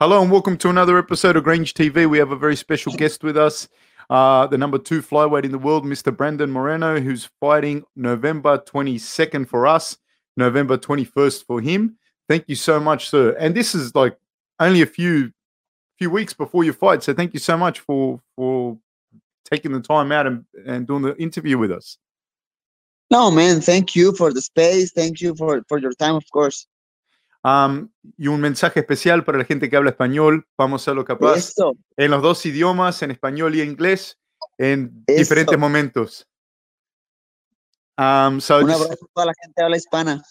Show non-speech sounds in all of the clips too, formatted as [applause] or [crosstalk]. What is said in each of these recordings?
Hello and welcome to another episode of Grange TV. We have a very special guest with us, uh, the number two flyweight in the world, Mr. Brandon Moreno, who's fighting November 22nd for us, November 21st for him. Thank you so much, sir. And this is like only a few few weeks before your fight, so thank you so much for for taking the time out and, and doing the interview with us. No, man, thank you for the space. Thank you for, for your time, of course. Um, y un mensaje especial para la gente que habla español. Vamos a lo capaz Eso. en los dos idiomas, en español y inglés, en Eso. diferentes momentos. Um, so Un just- abrazo a toda la gente que habla hispana.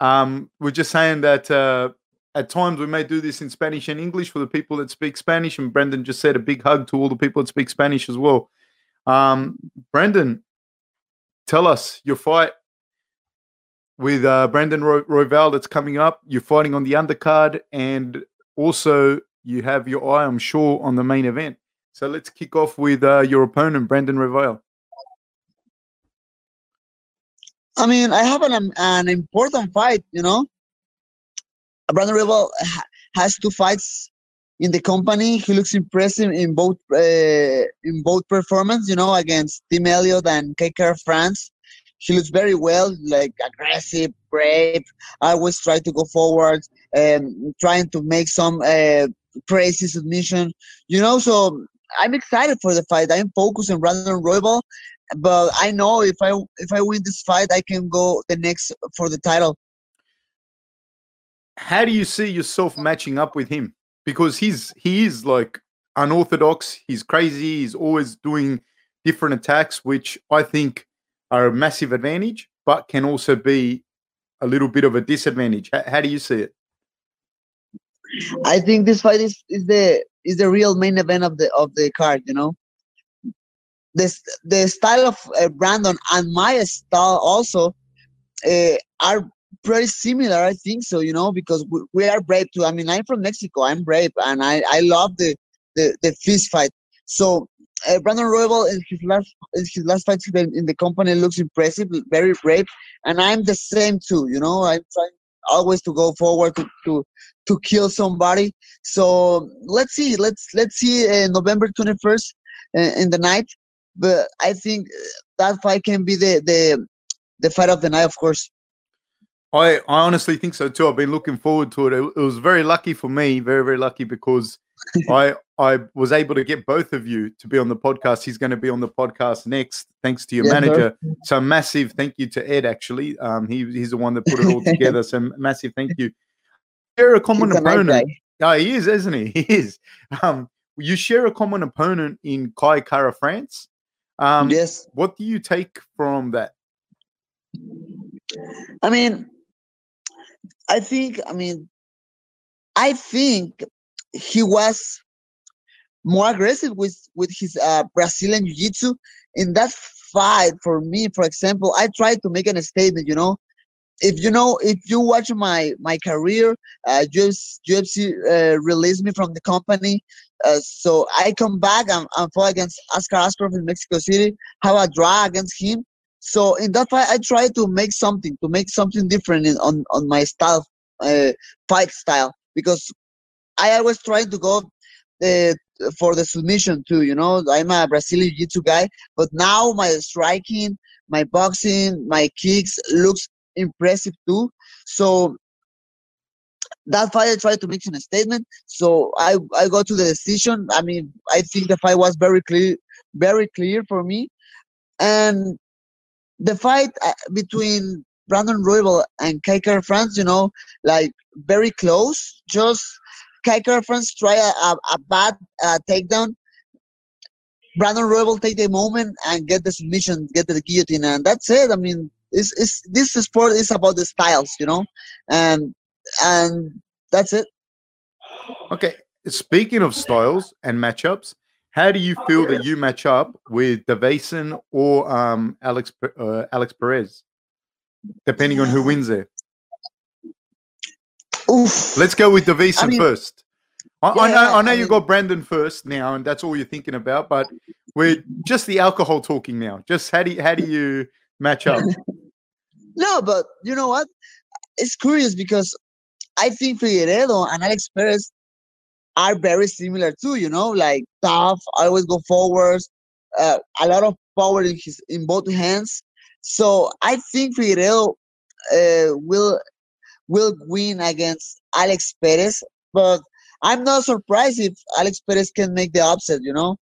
um, we're just saying that uh, at times we may do this in Spanish and English for the people that speak Spanish. And Brandon just said a big hug to all the people that speak Spanish as well. Um, Brandon, tell us your fight with uh, Brandon Ro- Royval that's coming up. You're fighting on the undercard, and also you have your eye, I'm sure, on the main event. So let's kick off with uh, your opponent, Brandon Royval. I mean, I have an an important fight, you know. Brandon ha- has two fights in the company. He looks impressive in both uh, in both performance, you know, against Tim Elliott and KK France. He looks very well, like aggressive, brave. I always try to go forward and trying to make some uh, crazy submission, you know. So I'm excited for the fight. I'm focused on Brandon Royval, but I know if I if I win this fight, I can go the next for the title. how do you see yourself matching up with him? Because he's he is like unorthodox. He's crazy. He's always doing different attacks, which I think are a massive advantage, but can also be a little bit of a disadvantage. How, how do you see it? I think this fight is, is the is the real main event of the of the card. You know, this the style of uh, Brandon and my style also uh, are pretty similar. I think so. You know, because we, we are brave too. I mean, I'm from Mexico. I'm brave, and I I love the the the fist fight. So. Uh, Brandon Royval in his last in his last fight in the, in the company looks impressive, very brave, and I'm the same too. You know, I'm trying always to go forward to, to to kill somebody. So let's see, let's let's see uh, November twenty first uh, in the night. But I think uh, that fight can be the the the fight of the night, of course. I, I honestly think so too. I've been looking forward to it. It, it was very lucky for me, very very lucky because [laughs] I I was able to get both of you to be on the podcast. He's going to be on the podcast next, thanks to your sir. manager. So massive thank you to Ed. Actually, um, he he's the one that put it all [laughs] together. So massive thank you. Share a common He's opponent. guy. Yeah, he is, isn't he? [laughs] He is. Um, you share a common opponent in Kai Kara France. Um, yes, What do you take from that? I mean, I think, I mean, I think he was more aggressive with with his uh, Brazilian jiu-jitsu in that fight. For me, for example, I tried to make an statement. You know, if you know, if you watch my my career, uh, UFC, UFC uh, released me from the company, uh, so I come back and, and fought against Askar Askarov in Mexico City. Have a draw against him. So in that fight, I try to make something, to make something different in, on on my style, uh, fight style, because I always try to go uh, for the submission too. You know, I'm a Brazilian Jiu-Jitsu guy, but now my striking, my boxing, my kicks looks impressive too. So that fight, I tried to make a statement. So I I go to the decision. I mean, I think the fight was very clear, very clear for me, and the fight uh, between Brandon Royval and KK France, you know, like very close. Just KK France try a, a, a bad uh, takedown. Brandon Royval take the moment and get the submission, get the guillotine, and that's it. I mean, it's, it's this sport is about the styles, you know, and and that's it. Okay. Speaking of styles and matchups, how do you feel that you match up with Deiveson or um, Alex uh, Alex Perez, depending on who wins there? Oof. Let's go with Deiveson I mean- first. I, I know, I know I you got Brandon first now, and that's all you're thinking about. But we're just the alcohol talking now. Just how do you, how do you match up? [laughs] No, but you know what? It's curious because I think Figueiredo and Alex Perez are very similar too. You know, like tough, always go forwards, uh, a lot of power in his in both hands. So I think Figueiredo uh, will will win against Alex Perez, but I'm not surprised if Alex Perez can make the upset. You know,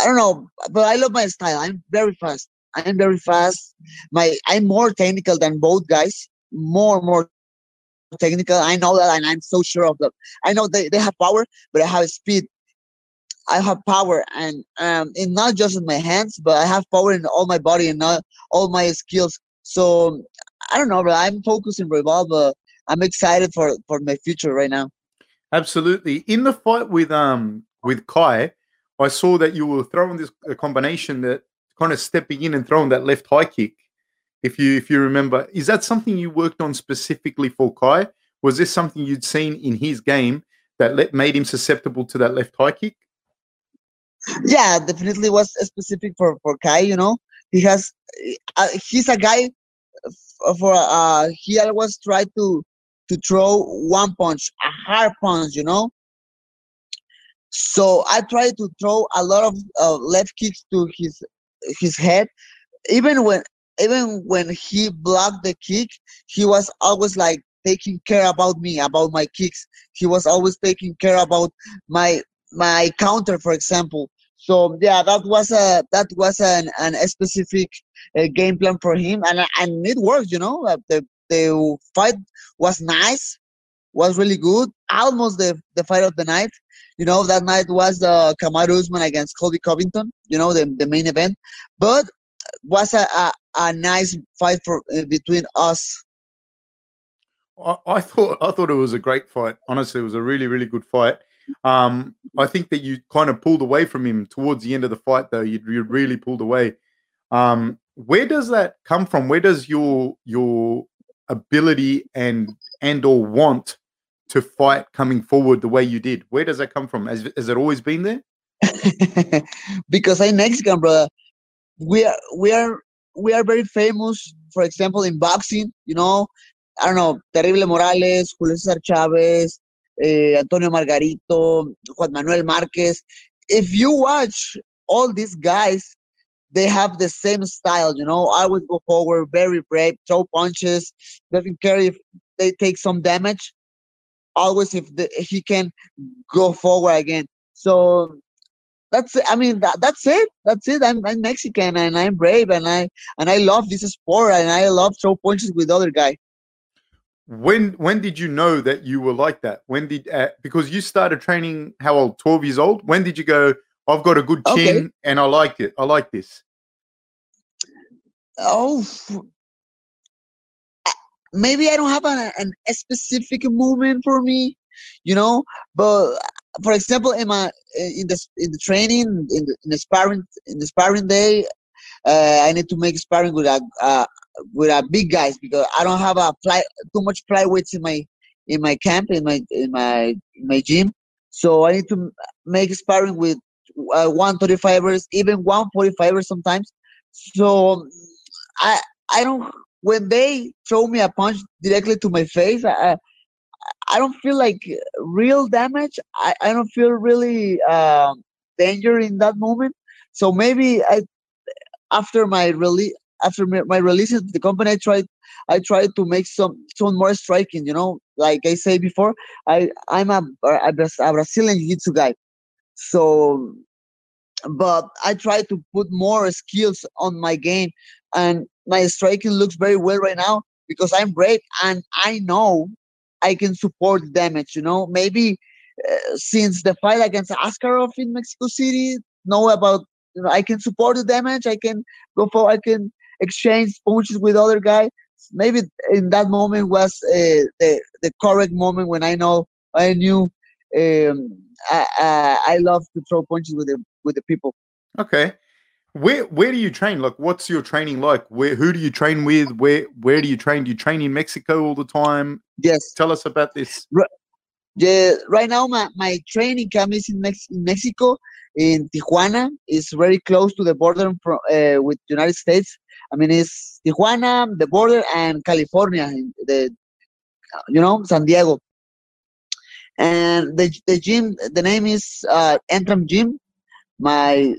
I don't know, but I love my style. I'm very fast. I'm very fast. My I'm more technical than both guys. More more technical. I know that, and I'm so sure of them. I know they, they have power, but I have speed. I have power, and um, in not just in my hands, but I have power in all my body and not all my skills. So I don't know, but I'm focusing Royval. But I'm excited for for my future right now. Absolutely. In the fight with um with Kai, I saw that you were throwing this combination that kind of stepping in and throwing that left high kick. If you if you remember, is that something you worked on specifically for Kai? Was this something you'd seen in his game that let, made him susceptible to that left high kick? Yeah, definitely was specific for for Kai. You know, he has uh, he's a guy for uh he always tried to to throw one punch, a hard punch. You know, so I try to throw a lot of uh, left kicks to his his head. Even when even when he blocked the kick, he was always like taking care about me, about my kicks. He was always taking care about my my counter, for example. So yeah, that was a that was an, an a specific uh, game plan for him, and and it worked. You know, the the fight was nice, was really good, almost the the fight of the night. You know, that night was the uh, Kamaru Usman against Colby Covington. You know, the the main event, but was a, a, a nice fight for uh, between us. I, thought I thought it was a great fight. Honestly, it was a really really good fight. Um, I think that you kind of pulled away from him towards the end of the fight, though. You, you really pulled away. Um, where does that come from? Where does your your ability and and or want to fight coming forward the way you did? Where does that come from? Has, has it always been there? [laughs] because I'm Mexican, brother we are we are we are very famous for example in boxing you know i don't know terrible morales julio cesar chavez eh, antonio margarito juan manuel marquez if you watch all these guys they have the same style you know always go forward very brave throw punches doesn't care if they take some damage always if the, he can go forward again so that's I mean that, that's it. That's it. I'm, I'm Mexican and I'm brave and I and I love this sport and I love throw punches with other guy. When when did you know that you were like that? When did uh, because you started training how old? Twelve years old. When did you go? I've got a good chin okay. and I like it. I like this. Oh, maybe I don't have an, an, a specific moment for me, you know, but for example, in my in the in the training in the, in the sparring in the sparring day, uh, I need to make sparring with a uh, with a big guys because I don't have a fly too much flyweights in my in my camp in my in my in my gym. So I need to make sparring with uh, 135ers, even 145ers sometimes. So I I don't when they throw me a punch directly to my face, I I don't feel like real damage. I, I don't feel really uh, danger in that moment. So maybe I, after my release, after my release of the company, I tried, I tried to make some some more striking. You know, like I said before, I I'm a a, a Brazilian jiu-jitsu guy, so but I try to put more skills on my game, and my striking looks very well right now because I'm brave and I know I can support damage. You know, maybe uh, since the fight against Askarov in Mexico City, know about you know I can support the damage. I can go for I can exchange punches with other guy. Maybe in that moment was uh, the the correct moment when I know I knew um, I, I, I love to throw punches with the with the people. Okay. Where where do you train? Like, what's your training like? Where who do you train with? Where where do you train? Do you train in Mexico all the time? Yes. Tell us about this. Right, yeah, right now my, my training camp is in, Mex- in Mexico, in Tijuana. It's very close to the border from, uh, with United States. I mean, it's Tijuana, the border, and California, the you know San Diego. and the the gym the name is uh, Entram Gym. My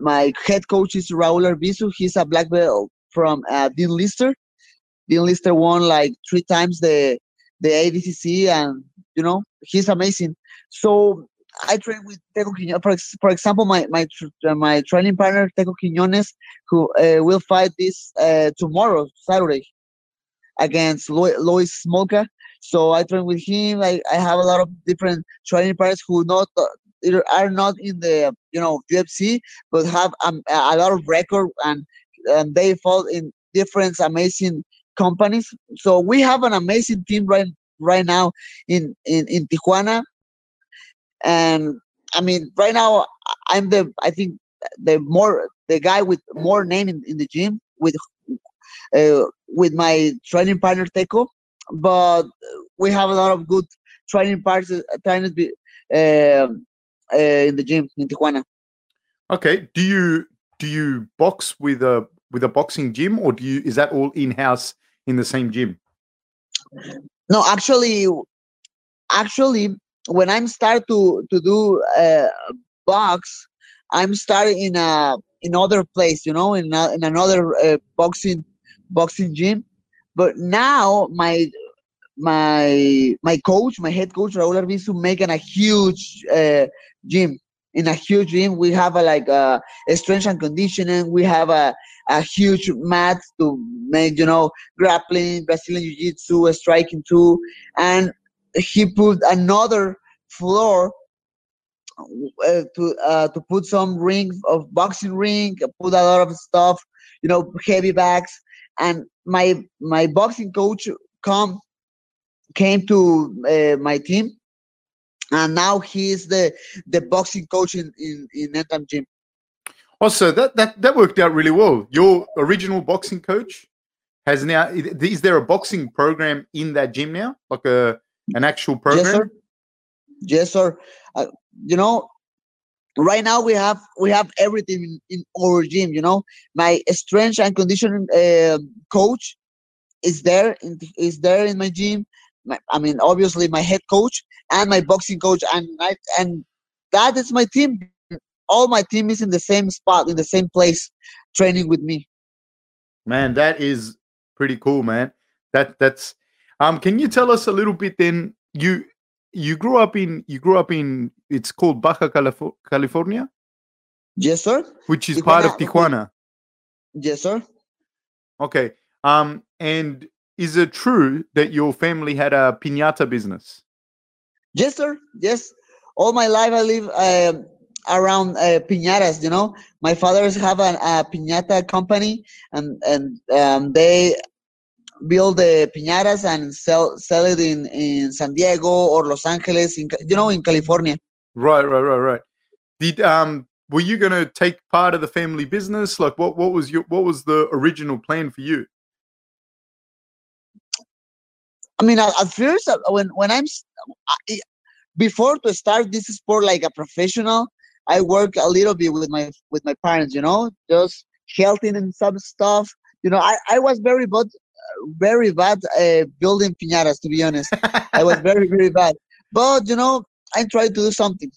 my head coach is Raul Arbizu. He's a black belt from uh, Dean Lister. Dean Lister won like three times the the ADCC, and you know he's amazing. So I train with Teco Quiñones. For, for example, my my uh, my training partner Teco Quiñones, who uh, will fight this uh, tomorrow, Saturday, against Lo- Lois. So I train with him. I, I have a lot of different training partners who not uh, are not in the you know UFC, but have um, a lot of record and and they fall in different amazing companies. So we have an amazing team right right now in in in Tijuana and I mean, right now I'm the I think the more the guy with more name in, in the gym with uh, with my training partner Teco, but we have a lot of good training partners be uh, uh, in the gym in Tijuana. Okay, do you do you box with a with a boxing gym, or do you is that all in house in the same gym? No, actually, actually, when I'm start to to do uh, box, I'm starting in a in other place, you know, in a, in another uh, boxing boxing gym. But now my my my coach, my head coach Raul Arbizu, making a huge uh, gym. In a huge gym, we have a, like a, a strength and conditioning. We have a, a huge mat to make you know grappling, Brazilian jiu-jitsu, striking too, and he put another floor uh, to uh, to put some ring of boxing ring, put a lot of stuff, you know, heavy bags. And my my boxing coach come came to uh, my team, and now he's the the boxing coach in in, in Entram Gym. Also, that, that that worked out really well. Your original boxing coach has now is there a boxing program in that gym now, like a an actual program? Yes, sir. Yes, sir. Uh, you know, right now we have we have everything in, in our gym. You know, my strength and conditioning uh, coach is there in, is there in my gym. My, I mean, obviously my head coach and my boxing coach, and I, and that is my team. All my team is in the same spot, in the same place, training with me. Man, that is pretty cool, man. That that's um. Can you tell us a little bit then? You you grew up in you grew up in it's called Baja California. Yes, sir. Which is Tijuana. part of Tijuana. Yes, sir. Okay. Um, and is it true that your family had a piñata business? Yes, sir. Yes. All my life I live uh, around uh, piñatas. You know, my fathers have a, a piñata company, and and um, they build the piñatas and sell sell it in in San Diego or Los Angeles, in, you know, in California. Right, right, right, right. Did um were you going to take part of the family business? Like, what what was your what was the original plan for you? I mean, at, first, uh, when when I'm before to start this sport like a professional, I work a little bit with my with my parents. You know, just helping in some stuff. You know, I, I was very but very bad uh, building piñatas, to be honest. I was very, very bad. But, you know, I tried to do something,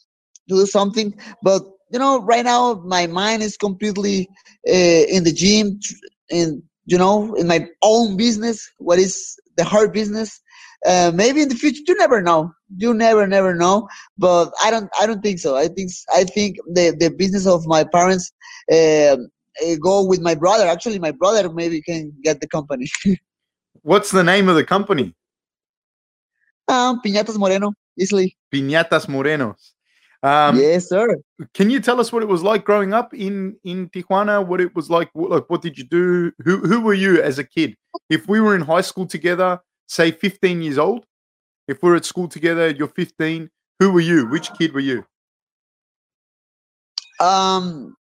to do something. But, you know, right now my mind is completely uh, in the gym, in, you know, in my own business, what is the hard business. Uh, maybe in the future, you never know. You never, never know. But I don't, I don't think so. I think, I think the, the business of my parents uh, go with my brother. Actually, my brother maybe can get the company. [laughs] What's the name of the company? Um, Piñatas Moreno, easily. Piñatas Morenos. Um, yes, sir. Can you tell us what it was like growing up in in Tijuana? What it was like? What, like, what did you do? Who who were you as a kid? If we were in high school together, say 15 years old, if we're at school together, you're 15. Who were you? Which kid were you? Um,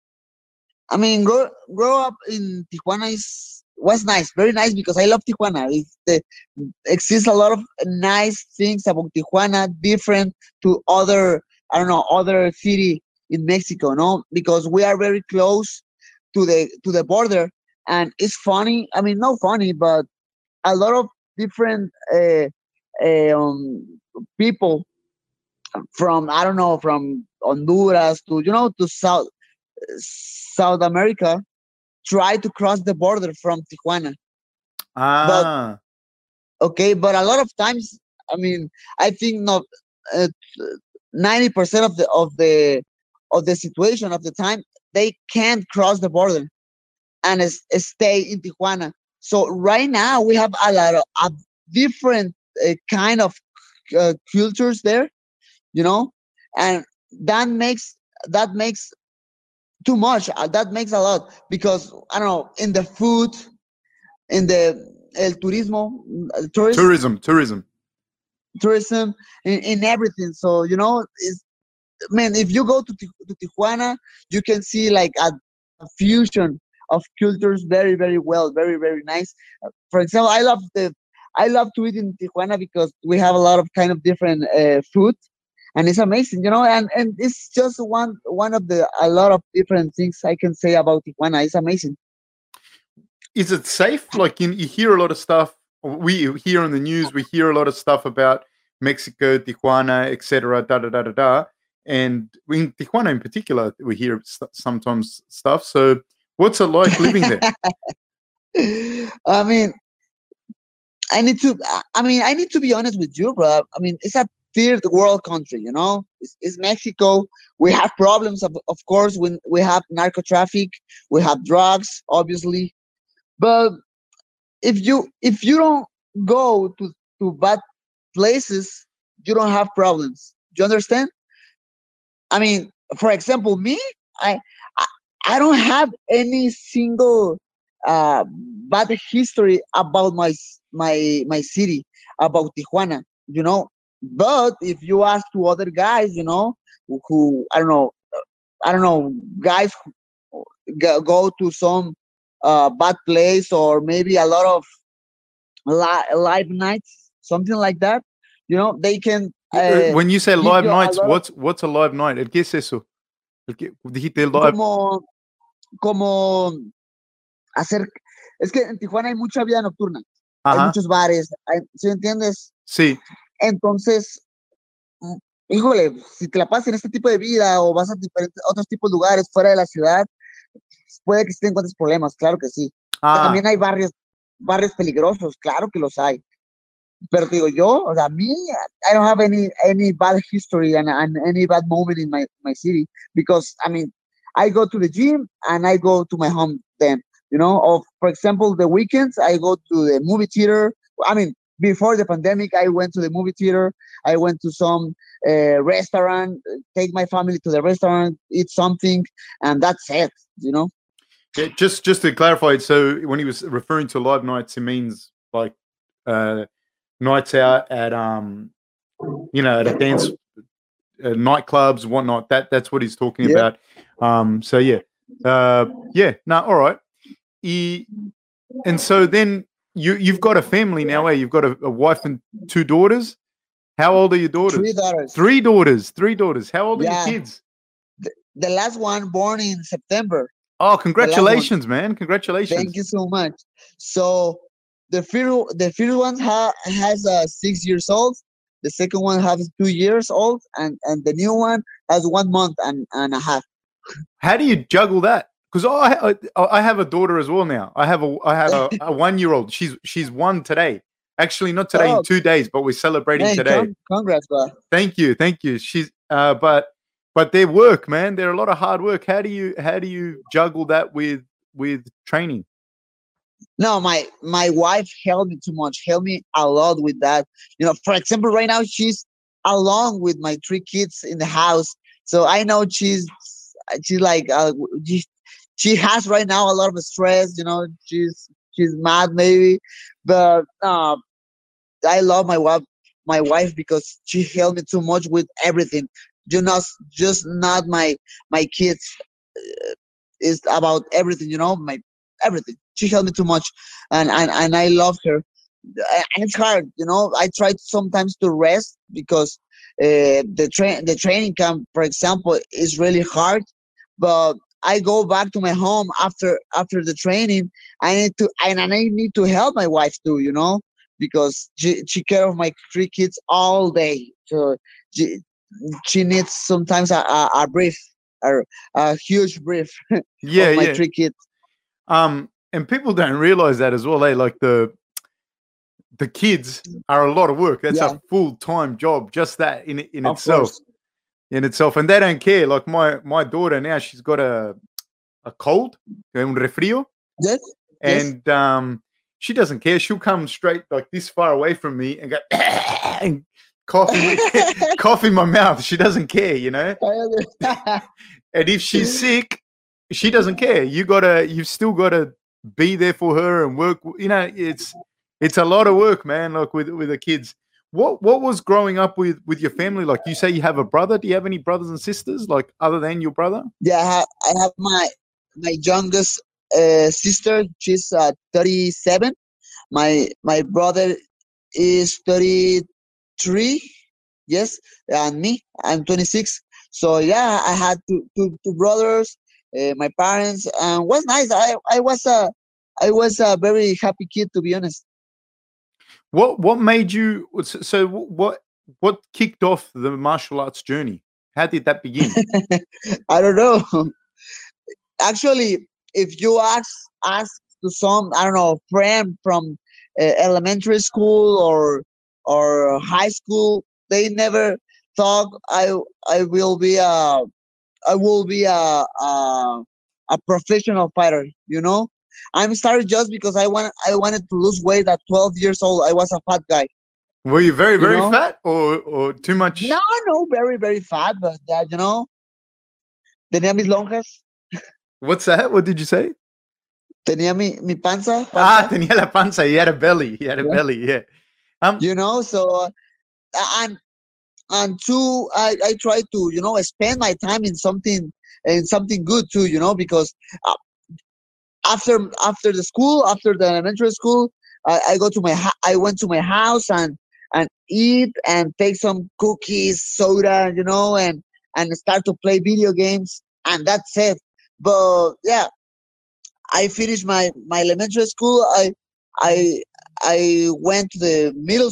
I mean, grow grow up in Tijuana is was nice, very nice because I love Tijuana. It exists a lot of nice things about Tijuana, different to other, I don't know, other city in Mexico, no? Because we are very close to the to the border, and it's funny. I mean, not funny, but a lot of different uh, uh, um, people from I don't know from Honduras to you know to South South America try to cross the border from Tijuana. Ah, But, okay, but a lot of times, I mean, I think not uh, ninety percent of the of the of the situation of the time they can't cross the border and s- stay in Tijuana. So right now we have a lot of, of different uh, kind of uh, cultures there, you know, and that makes that makes too much. Uh, that makes a lot because I don't know in the food, in the el turismo, uh, tourist, tourism, tourism. tourism, in, in everything. So you know, it's, man, if you go to, to Tijuana, you can see like a, a fusion of cultures very, very well, very, very nice. Uh, For example, I love the I love to eat in Tijuana because we have a lot of kind of different uh, food, and it's amazing, you know. And and it's just one one of the a lot of different things I can say about Tijuana. It's amazing. Is it safe? Like you, you hear a lot of stuff. We hear on the news. We hear a lot of stuff about Mexico, Tijuana, etc. Da da da da da. And in Tijuana, in particular, we hear st- sometimes stuff. So, what's it like living there? [laughs] I mean, I need to. I- I mean, I need to be honest with you, bro. I mean, it's a third world country, you know. It's, it's Mexico. We have problems, of, of course. When we have narco traffic, we have drugs, obviously. But if you if you don't go to to bad places, you don't have problems. Do you understand? I mean, for example, me, I I, I don't have any single uh, bad history about my my my city, about Tijuana, you know. But if you ask to other guys, you know, who, I don't know, I don't know, guys who go, to some uh, bad place or maybe a lot of li- live nights, something like that, you know, they can. Uh, when you say live nights, what's what's a live night? ¿El qué es eso? ¿El qué- dijiste live. como, como hacer, es que en Tijuana hay mucha vida nocturna, hay muchos bares, hay, ¿sí entiendes? Sí. Entonces, mm, híjole, si te la pasas en este tipo de vida o vas a diferentes, otros tipos de lugares fuera de la ciudad, puede que sí te encuentres problemas, claro que sí. Ah, También hay barrios, barrios peligrosos, claro que los hay. Pero digo yo, o sea, a mí, I don't have any any bad history and, and any bad moment in my, my city because I mean, I go to the gym and I go to my home then, you know. Or for example, the weekends I go to the movie theater. I mean, before the pandemic, I went to the movie theater. I went to some uh, restaurant, take my family to the restaurant, eat something, and that's it, you know. Yeah, just just to clarify, so when he was referring to live nights, he means like uh, nights out at um, you know, at a dance, uh, nightclubs, whatnot. That that's what he's talking Yeah. about. Um, so yeah, uh, yeah, no, all right. He, and so then you you've got a family now, eh? You've got a, a wife and two daughters. How old are your daughters? Three daughters. Three daughters. Three daughters. How old are your kids? The last one born in September. Oh, congratulations, man! Congratulations. Thank you so much. So the first the first one ha, has uh, six years old. The second one has two years old, and and the new one has one month and, and a half. How do you juggle that? Because I, I I have a daughter as well now. I have a I have a, [laughs] a one year old. She's she's one today. Actually, not today Oh. in two days, but we're celebrating Man, today. con- congrats, bro. Thank you, thank you. She's uh, but but their work, man. They're a lot of hard work. How do you how do you juggle that with with training? No, my my wife helped me too much. Helped me a lot with that. You know, for example, right now she's along with my three kids in the house, so I know she's she's like uh, she, has right now a lot of stress. You know, she's she's mad maybe, but uh, I love my wife my wife because she helped me too much with everything. You know, just not my my kids. Uh, is about everything. You know, my everything. She helped me too much, and and, and I love her. And it's hard, you know. I try sometimes to rest because uh, the train the training camp, for example, is really hard. But I go back to my home after after the training. I need to and I need to help my wife too, you know, because she she care of my three kids all day. So she she needs sometimes a, a, a brief, a, a huge brief. [laughs] Yeah, my yeah. three kids. Um, and people don't realize that as well. Eh? Like the the kids are a lot of work. That's Yeah. a full time job. Just that in in Of itself. course. In itself, and they don't care. Like my my daughter now, she's got a a cold, un refrio, Yes. Yes. and um, she doesn't care. She'll come straight like this far away from me and go [coughs] and cough in, [laughs] [laughs] cough in my mouth. She doesn't care, you know. [laughs] And if she's sick, she doesn't care. You gotta, you've still gotta be there for her and work. You know, it's it's a lot of work, man. Like with with the kids. What what was growing up with with your family like? You say you have a brother. Do you have any brothers and sisters like other than your brother? yeah, I have, I have my my youngest uh, sister. She's uh, 37. My my brother is 33. Yes, and me, I'm 26. So yeah, I had two two, two brothers, uh, my parents, and was nice. I I was a I was a very happy kid to be honest. What what made you? So what what kicked off the martial arts journey? How did that begin? [laughs] I don't know. Actually, if you ask ask to some I don't know friend from uh, elementary school or or high school, they never thought I I will be a I will be a a, a professional fighter. You know, I'm started just because I want I wanted to lose weight at 12 years old. I was a fat guy. Were you very very know? fat or or too much? No, no, very very fat, but yeah, you know, tenía mis lonjas, What's that? What did you say? tenía mi mi panza. Ah, panza. tenía la panza. He had a belly. He had a Yeah. belly. Yeah. Um. you know so uh, and and two I, I try to you know spend my time in something in something good too you know because uh, after after the school after the elementary school I, I go to my ha- I went to my house and and eat and take some cookies soda you know and and start to play video games and that's it but yeah I finished my my elementary school I I I went to the middle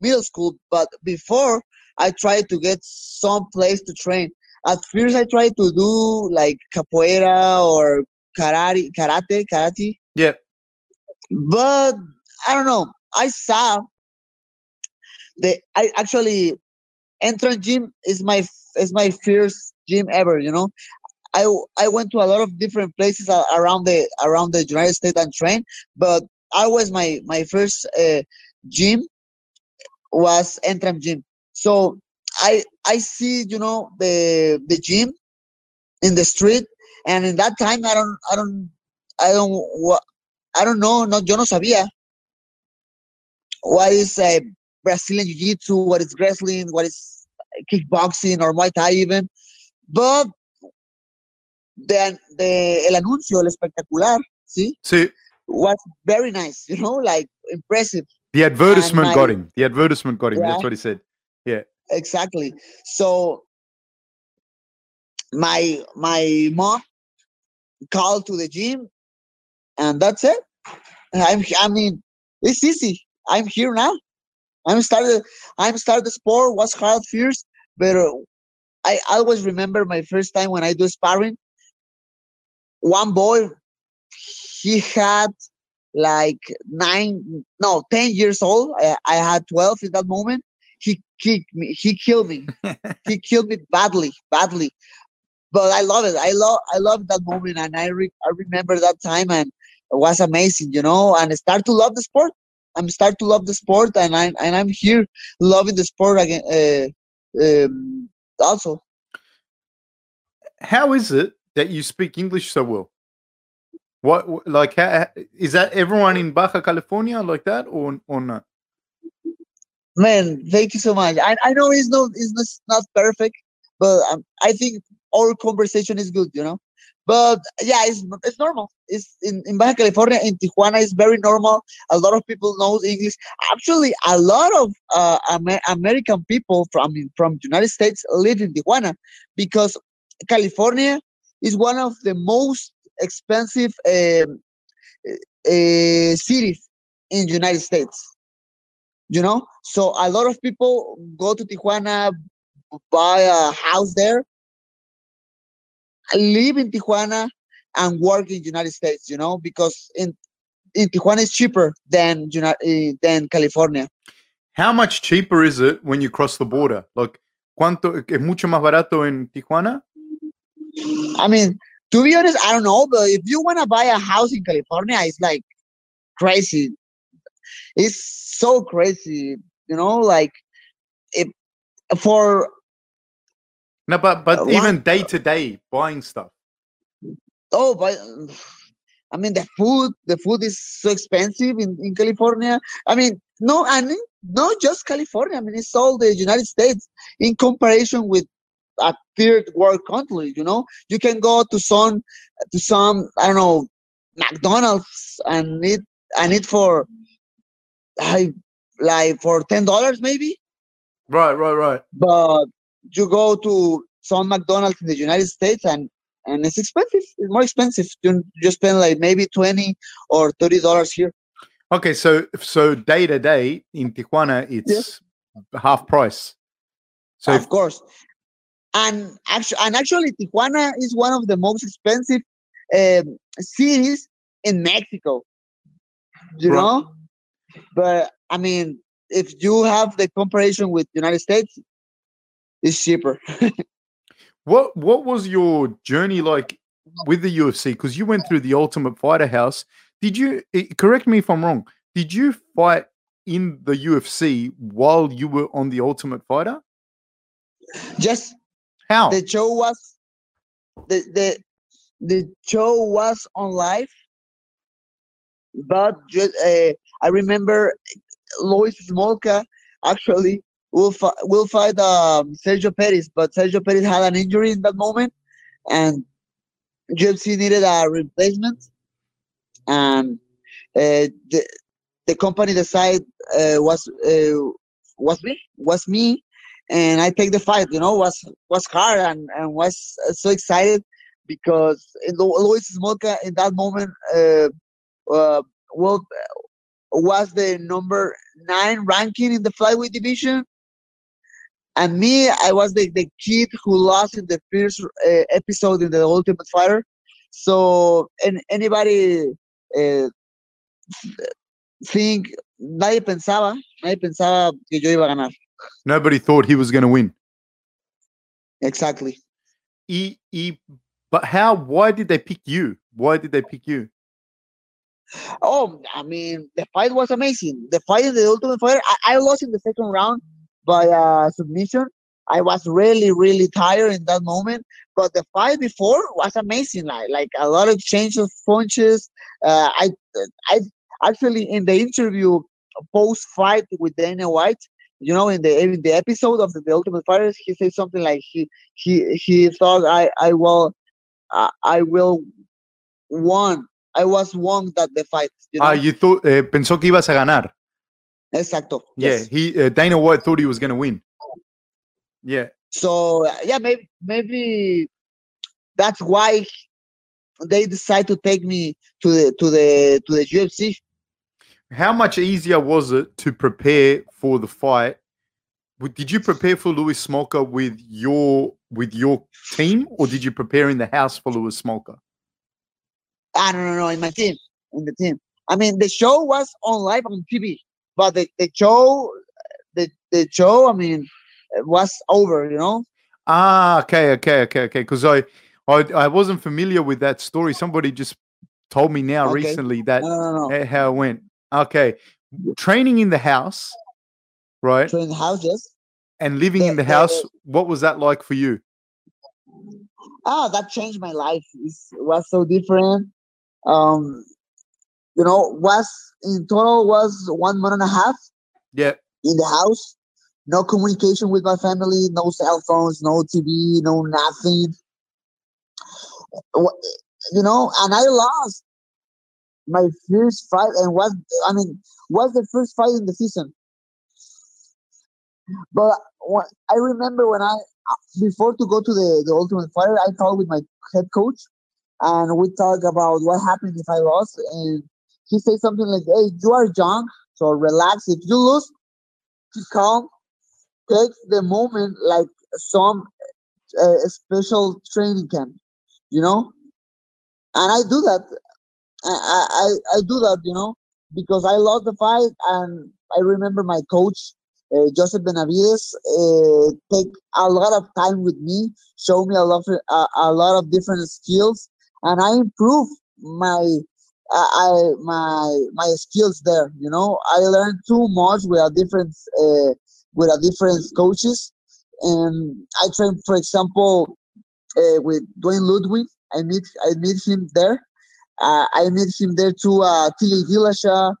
middle school, but before I tried to get some place to train. At first, I tried to do like capoeira or karate, karate, karate, Yeah. but I don't know. I saw the I actually Entram gym is my is my first gym ever. You know, I I went to a lot of different places around the around the United States and trained, but always my my first uh, gym was Entram Gym. So I I see you know the the gym in the street, and in that time I don't I don't I don't I don't know no yo no sabía what is uh, Brazilian Jiu Jitsu, what is wrestling, what is kickboxing or Muay Thai even, but the the el anuncio el espectacular, sí, So was very nice, you know, like impressive. the advertisement my- got him. The advertisement got him. Yeah. That's what he said. Yeah. Exactly. So my my mom called to the gym, and that's it. I'm I mean it's easy. I'm here now. I'm started. I'm started the sport. Was hard first, but uh, I always remember my first time when I do sparring. One boy, he had like nine, no, ten years old. I, I had twelve in that moment. He kicked me. He killed me. [laughs] he killed me badly, badly. But I love it. I love. I love that moment, and I re- I remember that time, and it was amazing, you know. And I start to love the sport. I'm start to love the sport, and I and I'm here loving the sport again. Uh, um, also, How is it that you speak English so well? What like how, is that everyone in Baja California like that or or not? man, thank you so much. I, I know it's not it's not, perfect, but um, I think our conversation is good, you know. But yeah, it's it's normal. It's in, in Baja California, in Tijuana, it's very normal. A lot of people know English. Actually, a lot of uh, Amer- American people from from United States live in Tijuana because California is one of the most expensive um, uh, cities in United States you know so a lot of people go to tijuana buy a house there, live in Tijuana, and work in the United States. You know, because in in Tijuana is cheaper than uh, than California. How much cheaper is it when you cross the border? Like, ¿cuánto es mucho más barato en Tijuana? I mean, to be honest, I don't know, but if you want to buy a house in California, it's like crazy. It's so crazy, you know, like if for no, but but even day to day buying stuff. Oh, but I mean the food. The food is so expensive in, in California. I mean, no, and not just California. I mean, it's all the United States in comparison with a third world country. You know, you can go to some to some I don't know McDonald's and eat and eat for like like for ten dollars maybe. Right, right, right. But you go to some McDonald's in the United States and and it's expensive. It's more expensive. You just spend like maybe twenty or thirty dollars here. Okay, so so day to day in Tijuana, it's yeah. half price. So of course, and actually, and actually, Tijuana is one of the most expensive um, cities in Mexico. You right. know, but I mean, if you have the comparison with United States, it's cheaper. [laughs] what What was your journey like with the UFC? Because you went through the Ultimate Fighter House did you eh, correct me if I'm wrong? Did you fight in the UFC while you were on the Ultimate Fighter? Yes. How? The show was the the the show was on live, but just uh, I remember Louis Smolka actually will fi- will fight um, Sergio Perez, but Sergio Perez had an injury in that moment, and UFC needed a replacement and uh, the the company decided uh, was uh, was me was me and I take the fight. You know, was was hard and, and was so excited because Louis Smolka in that moment uh, uh, well, was the number nine ranking in the flyweight division. And me, I was the, the kid who lost in the first uh, episode in the Ultimate Fighter. So, and anybody eh, think, nadie pensaba, nadie pensaba que yo iba a ganar. Nobody thought he was going to win. Exactly. E, e, but how, why did they pick you? Why did they pick you? Oh, I mean, the fight was amazing. The fight in the Ultimate Fighter, I, I lost in the second round by uh, submission. I was really, really tired in that moment. But the fight before was amazing. Like, like a lot of change of punches. Uh, I, I actually in the interview post fight with Dana White, you know, in the in the episode of the, the Ultimate Fighters, he said something like he he he thought I I will uh, I will won. I was won that the fight. You ah, know? Ah, you thought uh, pensó que ibas a ganar. Exacto. Yeah, yes. he uh, Dana White thought he was going to win. Yeah. So yeah, maybe maybe that's why they decide to take me to the to the to the UFC. How much easier was it to prepare for the fight? Did you prepare for Louis Smolka with your with your team, or did you prepare in the house for Louis Smolka? I don't know, in my team, in the team. I mean, the show was on live on TV, but the, the show, the the show, I mean, was over, you know. Ah, okay, okay, okay, okay. Because I, I, I wasn't familiar with that story. Somebody just told me now okay. recently that no, no, no. how it went. Okay, training in the house, right? Training in the house, yes. And living the, in the, the house, the, what was that like for you? Ah, that changed my life. It was so different. Um, you know, was in total was one month and a half. Yeah. In the house, no communication with my family, no cell phones, no TV, no nothing. You know, and I lost my first fight, and was I mean was the first fight in the season. But I remember when I before to go to the the Ultimate Fighter, I talked with my head coach, and we talked about what happened if I lost, and he said something like, "Hey, you are young, so relax. If you lose, keep calm, take the moment like some uh, special training camp, you know, and I do that. I, I I do that, you know, because I lost the fight, and I remember my coach uh, Joseph Benavides uh, take a lot of time with me, show me a lot of, a lot of different skills, and I improve my I my my skills there. You know, I learned too much with a different uh, with a different coaches, and I trained, for example, uh, with Duane Ludwig. I meet I meet him there. I meet him there too. Uh, Dillashaw,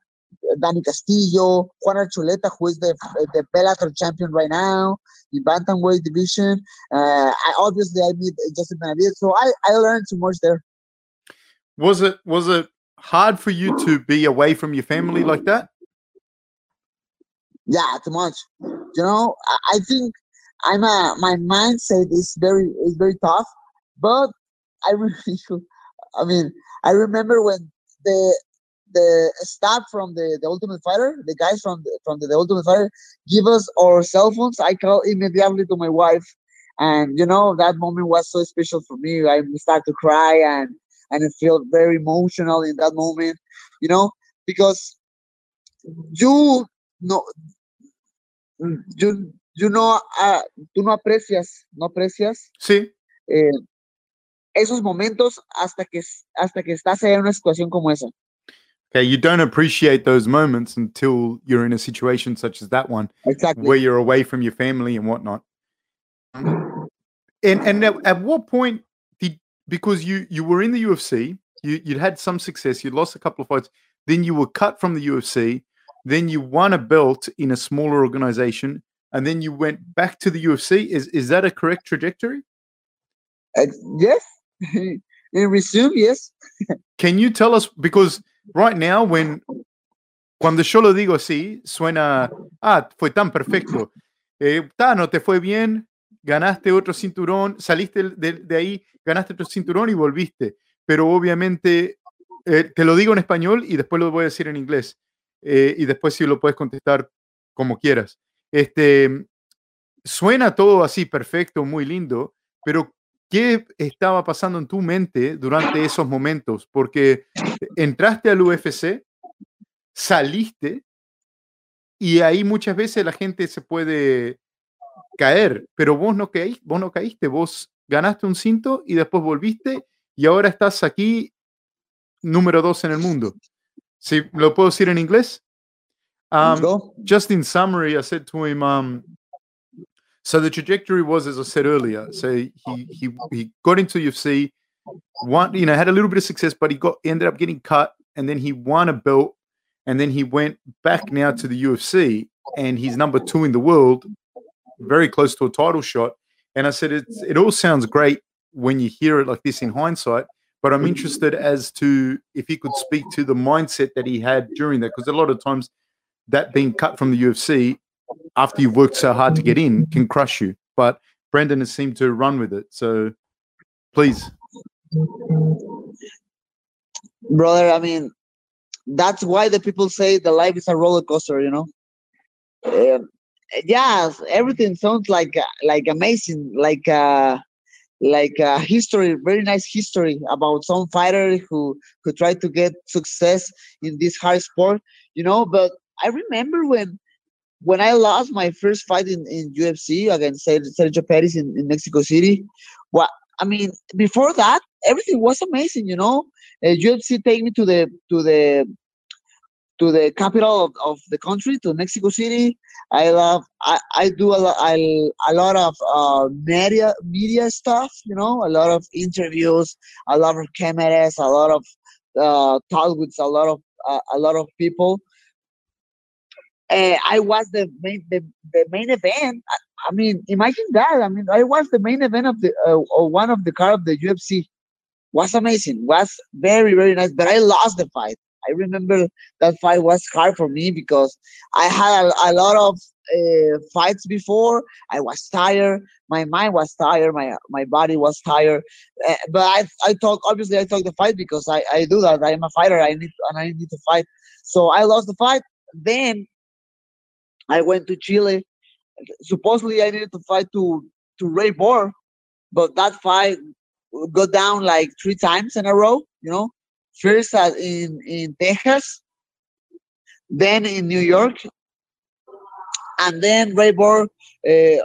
Danny Castillo, Juan Archuleta, who is the the Bellator champion right now in bantamweight division. Uh, I obviously I meet Justin Benavides, so I I learned too much there. Was it was it hard for you to be away from your family like that? Yeah, too much. You know, I, think I'm a my mindset is very is very tough, but I [laughs] really, I mean, I remember when the the staff from the, the Ultimate Fighter, the guys from the, from the, the Ultimate Fighter, give us our cell phones. I call immediately to my wife, and you know that moment was so special for me. I start to cry and and I feel very emotional in that moment, you know, because you know you you know uh, tú no aprecias, no aprecias. Sí. Eh, esos momentos hasta que hasta que estás en una situación como esa. Okay, you don't appreciate those moments until you're in a situation such as that one, exactly. where you're away from your family and whatnot. And and at, at what point because you you were in the UFC, you you'd had some success, You'd lost a couple of fights, then you were cut from the UFC, then you won a belt in a smaller organization, and then you went back to the UFC. Is is that a correct trajectory? Uh, yes. [laughs] in resume, yes. Can you tell us because right now, when cuando yo lo digo así, suena, ah, fue tan perfecto. Eh, no te fue bien, ganaste otro cinturón, saliste de, ahí, ganaste otro cinturón y volviste. Pero obviamente, eh, te lo digo en español y después lo voy a decir en inglés. Eh, y después si lo puedes contestar como quieras. Este, suena todo así perfecto, muy lindo, pero ¿qué estaba pasando en tu mente durante esos momentos? Porque entraste al UFC, saliste y ahí muchas veces la gente se puede caer, pero vos no caíste, vos no caíste, vos ganaste un cinto y después volviste y ahora estás aquí número dos en el mundo. ¿Sí? ¿Lo puedo decir en inglés? Um, just in summary, I said to him, um, so the trajectory was, as I said earlier, so he he he got into UFC, one, you know, had a little bit of success, but he got ended up getting cut, and then he won a belt, and then he went back now to the UFC, and he's number two in the world, very close to a title shot. And I said, it's, it all sounds great when you hear it like this in hindsight, but I'm interested as to if he could speak to the mindset that he had during that, because a lot of times that being cut from the UFC after you've worked so hard to get in can crush you. But Brandon has seemed to run with it. So please brother i mean that's why the people say the life is a roller coaster you know um, yeah everything sounds like like amazing like uh like a history very nice history about some fighter who who tried to get success in this hard sport you know but i remember when when i lost my first fight in, in ufc against Sergio Pettis in, in mexico city what I mean, before that, everything was amazing. You know, uh, UFC take me to the to the to the capital of, of the country, to Mexico City. I love. I, I do a lot. I, a lot of uh, media media stuff. You know, a lot of interviews, a lot of cameras, a lot of uh, talk with a lot of uh, a lot of people. Uh, I was the main the, the main event. I mean, imagine that. I mean, I was the main event of the uh, one of the card of the UFC. Was amazing. Was very very nice. But I lost the fight. I remember that fight was hard for me because I had a, a lot of uh, fights before. I was tired. My mind was tired. My my body was tired. Uh, but I I talk obviously I took the fight because I I do that. I am a fighter. I need and I need to fight. So I lost the fight. Then I went to Chile supposedly I needed to fight to to Ray Borg, but that fight go down like three times in a row. You know, first at, in in Texas, then in New York, and then Ray Borg uh,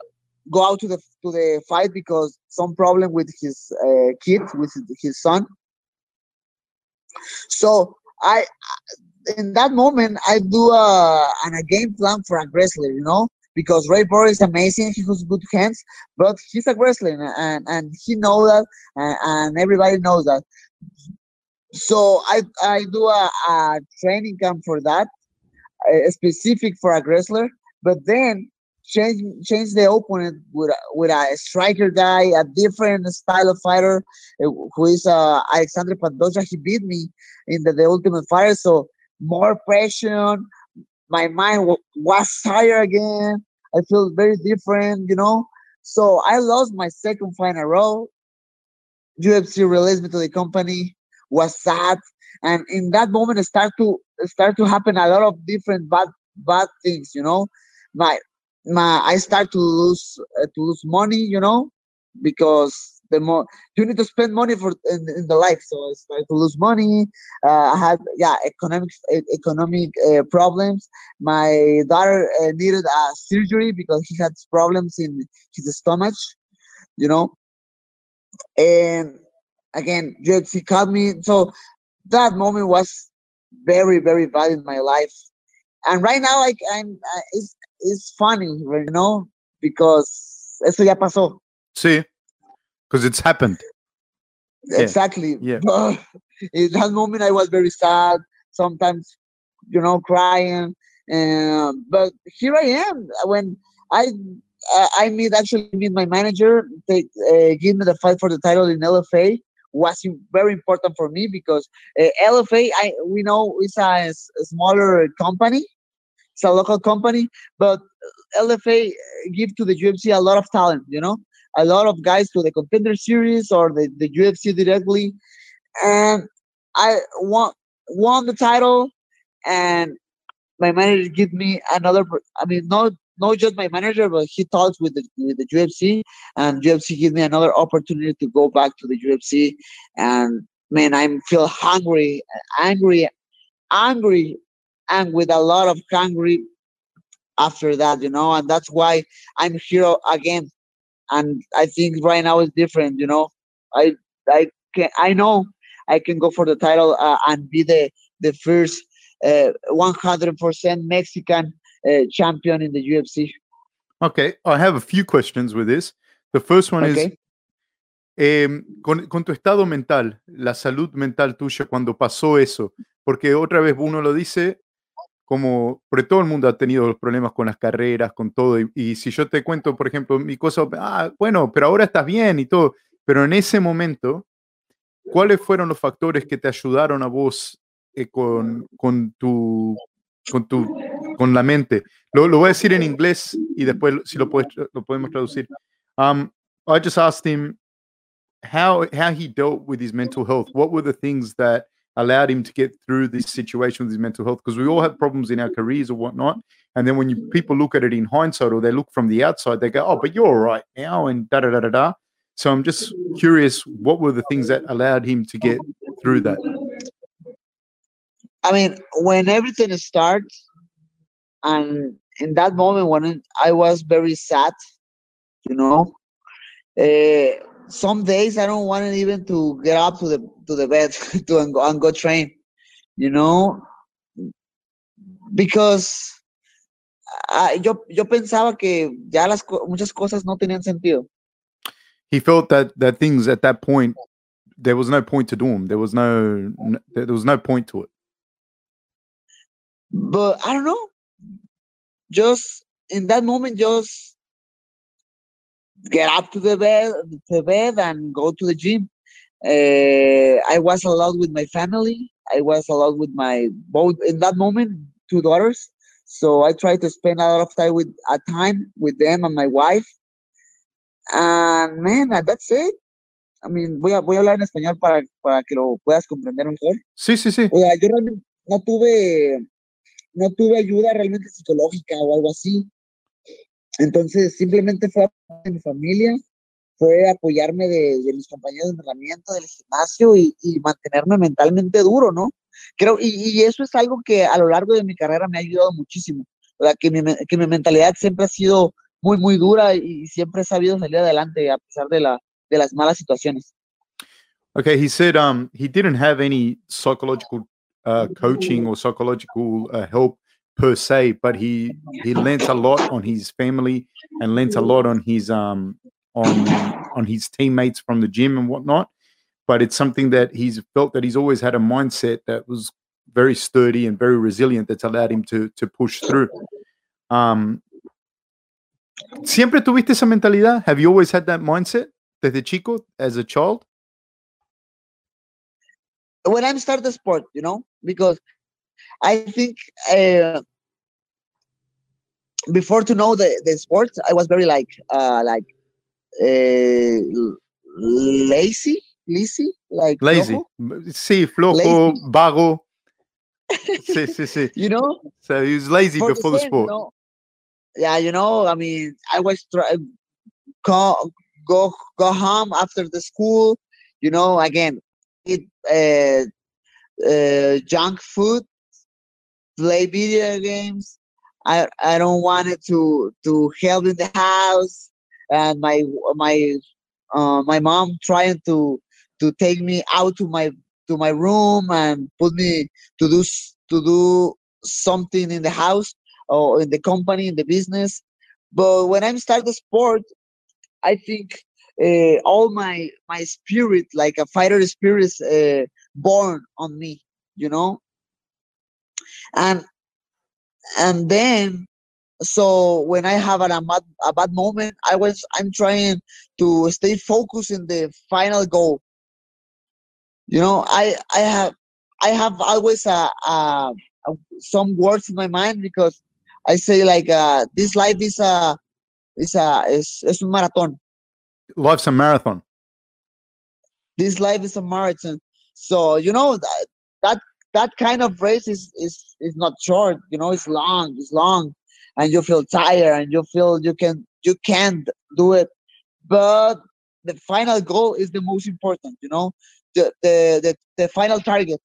go out to the to the fight because some problem with his uh, kid, with his son. So I, in that moment, I do a, and a game plan for a wrestler, you know, because Ray Borg is amazing. He has good hands, but he's a wrestler, and and he knows that, and, and everybody knows that. So I I do a, a training camp for that, uh, specific for a wrestler. But then change change the opponent with with a striker guy, a different style of fighter, uh, who is uh, Alexander Pantoja. He beat me in the, the Ultimate Fighter, so more pressure. My mind was tired again. I feel very different, you know. So I lost my second final in a row. UFC released me to the company. Was sad, and in that moment, start to start to happen a lot of different bad bad things, you know. My my I start to lose uh, to lose money, you know, because the more you need to spend money for in, in the life, so I start to lose money. Uh, I had yeah economic economic uh, problems. My daughter uh, needed a surgery because he had problems in his stomach, you know, and again UFC caught me. So that moment was very very bad in my life and right now like I'm uh, it's it's funny, you know, because eso ya pasó. Sí, because it's happened. Exactly. Yeah. [sighs] In that moment, I was very sad. Sometimes, you know, crying. And but here I am. When I uh, I meet actually meet my manager, they uh, give me the fight for the title in LFA was very important for me because uh, LFA I we know is a, a smaller company it's a local company, but LFA give to the UFC a lot of talent, you know, a lot of guys to the contender series or the, the UFC directly. And I won won the title and my manager give me another I mean not not just my manager, but he talks with the with the UFC and UFC give me another opportunity to go back to the UFC and man I feel hungry angry angry and with a lot of hungry after that, you know, and that's why I'm here again. And I think right now is different, you know. I I can I know I can go for the title uh, and be the the first uh, 100% Mexican uh, champion in the UFC. Okay, I have a few questions with this. The first one okay. is eh, con, con, tu estado mental, la salud mental tuya cuando pasó eso, porque otra vez uno lo dice, como, porque todo el mundo ha tenido los problemas con las carreras, con todo, y, si yo te cuento, por ejemplo, mi cosa, ah, bueno, pero ahora estás bien y todo, pero en ese momento, ¿cuáles fueron los factores que te ayudaron a vos eh, con, con, tu, con, tu, con la mente? Lo, lo, voy a decir en inglés y después si lo, puedes, lo podemos traducir. Um, I just asked him how, how he dealt with his mental health. What were the things that allowed him to get through this situation with his mental health because we all have problems in our careers or whatnot. And then when you people look at it in hindsight or they look from the outside, they go, "Oh, but you're all right now," and da da da da da. So I'm just curious, what were the things that allowed him to get through that? I mean, when everything starts, and in that moment when I was very sad, you know, uh, some days I don't want even to get up to the to the bed [laughs] to and go, and go train, you know, because uh, yo yo pensaba que ya las muchas cosas no tenían sentido. He felt that that things at that point there was no point to do them. There was no there was no point to it. But I don't know. Just in that moment, just get up to the bed, to the bed and go to the gym. Uh, I was allowed with my family. I was allowed with my both in that moment two daughters. So I tried to spend a lot of time with a time with them and my wife. And man, that's it. I mean, voy a, voy a hablar en español para, para que lo puedas comprender mejor. Sí, sí, sí. O sea, yo realmente no tuve, no tuve ayuda realmente psicológica o algo así. Entonces, simplemente fue de mi familia, fue apoyarme de, mis compañeros de entrenamiento, del gimnasio y, y mantenerme mentalmente duro, ¿no? Creo, y, y, eso es algo que a lo largo de mi carrera me ha ayudado muchísimo. ¿verdad? Que, mi, que mi mentalidad siempre ha sido muy, muy dura y siempre he sabido salir adelante a pesar de, la, de las malas situaciones. Okay, he said um, he didn't have any psychological uh, coaching or psychological uh, help per se, but he he [laughs] lent a lot on his family and lent a lot on his um on on his teammates from the gym and whatnot. But it's something that he's felt that he's always had a mindset that was very sturdy and very resilient that's allowed him to to push through. Um, ¿Siempre tuviste esa mentalidad? Have you always had that mindset desde chico as a child? When I start the sport, you know, because I think uh, before to know the, the sport, I was very like uh, like uh, lazy, lazy, like lazy. Flojo. Sí, flojo, lazy. vago. [laughs] sí, sí, sí. You know. So he was lazy before the, the sport. You know? Yeah, you know. I mean, I was try go go go home after the school. You know, again, uh, junk food, play video games. I I don't want it to to help in the house, and my my uh, my mom trying to to take me out to my to my room and put me to do to do something in the house or in the company in the business. But when I start the sport, I think uh, all my my spirit, like a fighter spirit, is uh, born on me, you know. And and then so when I have an, a bad, a bad moment, I was I'm trying to stay focused in the final goal. You know, I I have I have always a, a, a some words in my mind because I say like uh, this life is a is a is, is a marathon life's a marathon. This life is a marathon. So you know that that, that kind of race is, is is not short. You know, it's long. It's long, and you feel tired, and you feel you can you can't do it. But the final goal is the most important. You know, the the the, the final target.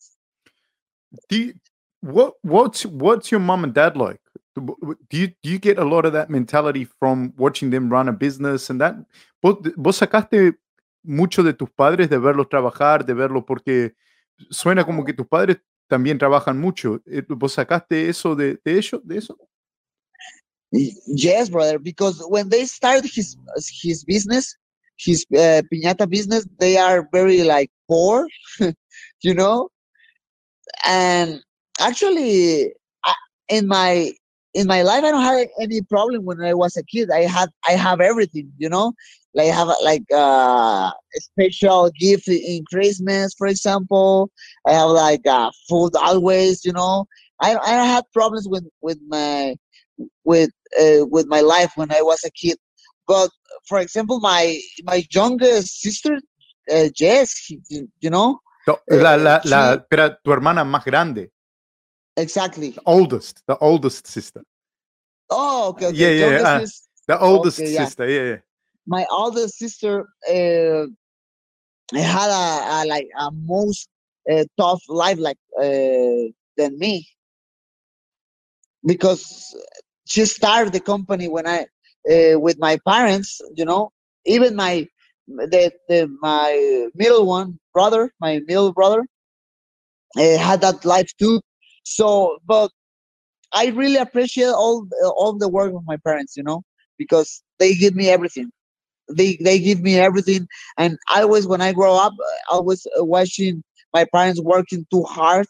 Do you, what what's what's your mom and dad like? Do you do you get a lot of that mentality from watching them run a business and that? Vos, vos sacaste mucho de tus padres de verlos trabajar de verlo porque suena como que tus padres también trabajan mucho. Eh, vos sacaste eso de, de ellos de eso? Yes brother because when they started his his business his uh, piñata business they are very like poor [laughs] you know? And actually in my in my life, I don't have any problem when I was a kid. I had, I have everything, you know, like I have like uh, a special gift in Christmas, for example. I have like uh, food always, you know. I, I had problems with with my with uh, with my life when I was a kid. But for example, my my youngest sister, uh, Jess, you know. La, la, la, pero tu hermana más grande. Exactly. The oldest, the oldest sister. Oh, okay. okay. Yeah, yeah. Uh, the oldest okay, sister. Yeah. yeah. My oldest sister uh, had a, a, like a most uh, tough life like uh, than me because she started the company when I uh, with my parents. You know, even my the, the my middle one brother, my middle brother, uh, had that life too. So, but I really appreciate all all the work of my parents, you know, because they give me everything. They they give me everything, and I always when I grow up, I was watching my parents working too hard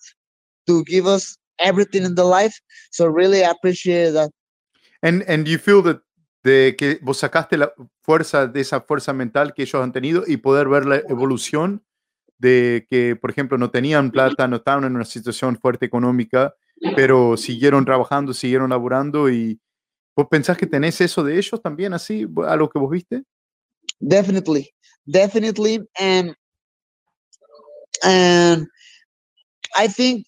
to give us everything in the life. So really appreciate that. And and you feel that de que vos sacaste la fuerza de esa fuerza mental que ellos han tenido y poder ver la evolución de que, por ejemplo, no tenían plata, no estaban en una situación fuerte económica, pero siguieron trabajando, siguieron laburando y ¿vos pensás que tenés eso de ellos también así, a lo que vos viste? Definitely, definitely, and and I think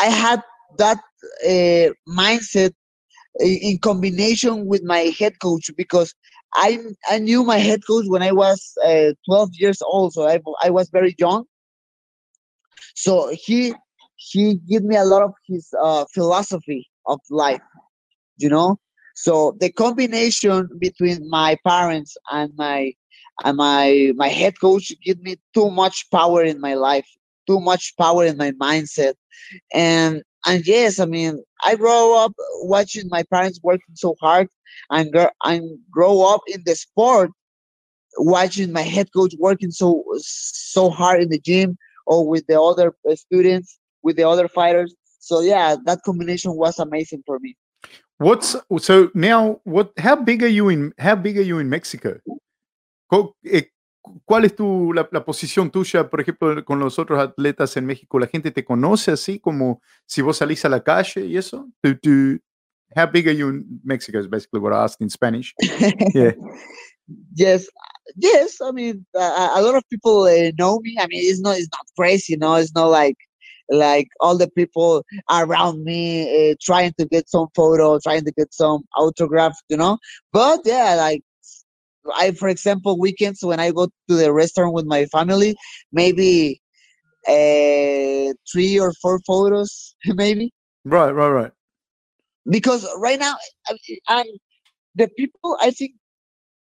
I had that uh, mindset in combination with my head coach because I I knew my head coach when I was uh, 12 years old, so I I was very young. So he he gave me a lot of his uh, philosophy of life, you know. So the combination between my parents and my and my my head coach give me too much power in my life, too much power in my mindset, and and yes, I mean I grow up watching my parents working so hard, and grow and grow up in the sport, watching my head coach working so so hard in the gym or with the other uh, students, with the other fighters. So yeah, that combination was amazing for me. What's so now? What? How big are you in? How big are you in Mexico? Eh, Eh, ¿Cuál es tu, la, la, posición tuya, por ejemplo, con los otros atletas en México? ¿La gente te conoce así como si vos salís a la calle y eso? Do, do, how big are you in Mexico is basically what I asked in Spanish. [laughs] yeah. yes, yes. I mean, uh, a lot of people uh, know me. I mean, it's not, it's not crazy, you know. It's not like, like all the people around me uh, trying to get some photo, trying to get some autograph, you know. But yeah, like I, for example, weekends when I go to the restaurant with my family, maybe uh, three or four photos, [laughs] maybe. Right, right, right. Because right now, I'm the people I think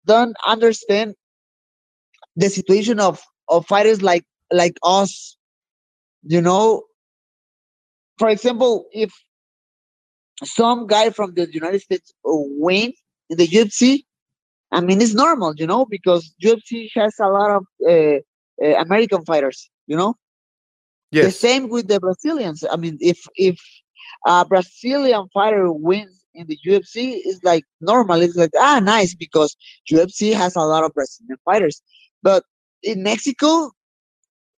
don't understand the situation of of fighters like like us. You know, for example, if some guy from the United States win in the UFC, I mean, it's normal, you know, because UFC has a lot of uh, uh, American fighters, you know. Yes. The same with the Brazilians. I mean, if if a Brazilian fighter wins in the UFC, it's like normal. It's like ah, nice because UFC has a lot of Brazilian fighters. But in Mexico,